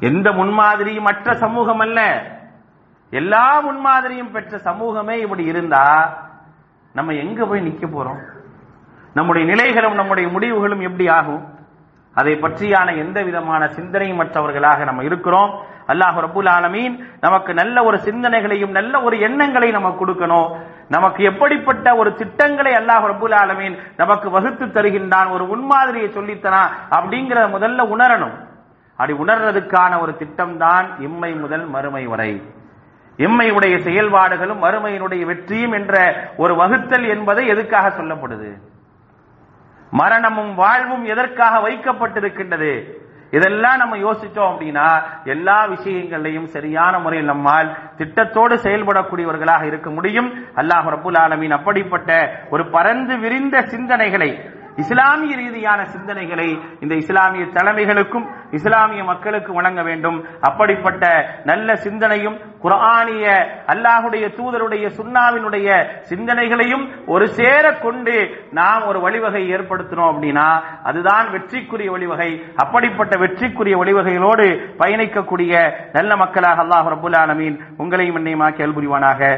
எந்த முன்மாதிரியும் மற்ற சமூகம் அல்ல. எல்லா முன்மாதிரியும் பெற்ற சமூகமே இப்படி இருந்தா நம்ம எங்க போய் நிக்க போறோம்? நம்முடைய நிலைகளும் நம்முடைய முடிவுகளும் எப்படி ஆகும்? அதை பற்றியான எந்த விதமான சிந்தனையும் மற்றவர்களாக நம்ம இருக்கிறோம்? அல்லாஹ் ரபுல் ஆலமீன் நமக்கு நல்ல ஒரு சிந்தனைகளையும் நல்ல ஒரு எண்ணங்களை நம்ம கொடுக்கணும். நமக்கு எப்படிப்பட்ட ஒரு திட்டங்களை அல்லாஹ் ரபுல் ஆலமீன் நமக்கு வகுத்து தருகின்றான் ஒரு முன்மாதிரியை சொல்லித்தரான் அப்படிங்கிறத முதல்ல உணரணும். அப்படி உணர்றதுக்கான ஒரு திட்டம் தான் இம்மை முதல் மறுமை வரை. இம்மையுடைய செயல்பாடுகளும் மறுமையினுடைய வெற்றியும் என்ற ஒரு வகுத்தல் என்பதை எதுக்காக சொல்லப்படுது? மரணமும் வாழ்வும் எதற்காக வைக்கப்பட்டிருக்கின்றது? இதெல்லாம் நம்ம யோசிச்சோம் அப்படின்னா எல்லா விஷயங்களையும் சரியான முறையில் நம்மால் திட்டத்தோடு செயல்படக்கூடியவர்களாக இருக்க முடியும். அல்லாஹ் ரபுல் ஆலமின் அப்படிப்பட்ட ஒரு பரந்து விரிந்த சிந்தனைகளை இஸ்லாமிய ரீதியான சிந்தனைகளை இந்த இஸ்லாமிய தலைமைகளுக்கும் இஸ்லாமிய மக்களுக்கு வழங்க வேண்டும். அப்படிப்பட்ட நல்ல சிந்தனையும் குரானிய அல்லாஹுடைய தூதருடைய சுண்ணாவினுடைய சிந்தனைகளையும் ஒரு சேர கொண்டு நாம் ஒரு வழிவகை ஏற்படுத்தினோம் அப்படின்னா அதுதான் வெற்றிக்குரிய வழிவகை. அப்படிப்பட்ட வெற்றிக்குரிய வழிவகைகளோடு பயணிக்கக்கூடிய நல்ல மக்களாக அல்லாஹ் ரபுல் ஆலமீன். உங்களையும் என்னையுமா கேள்புரிவானாக?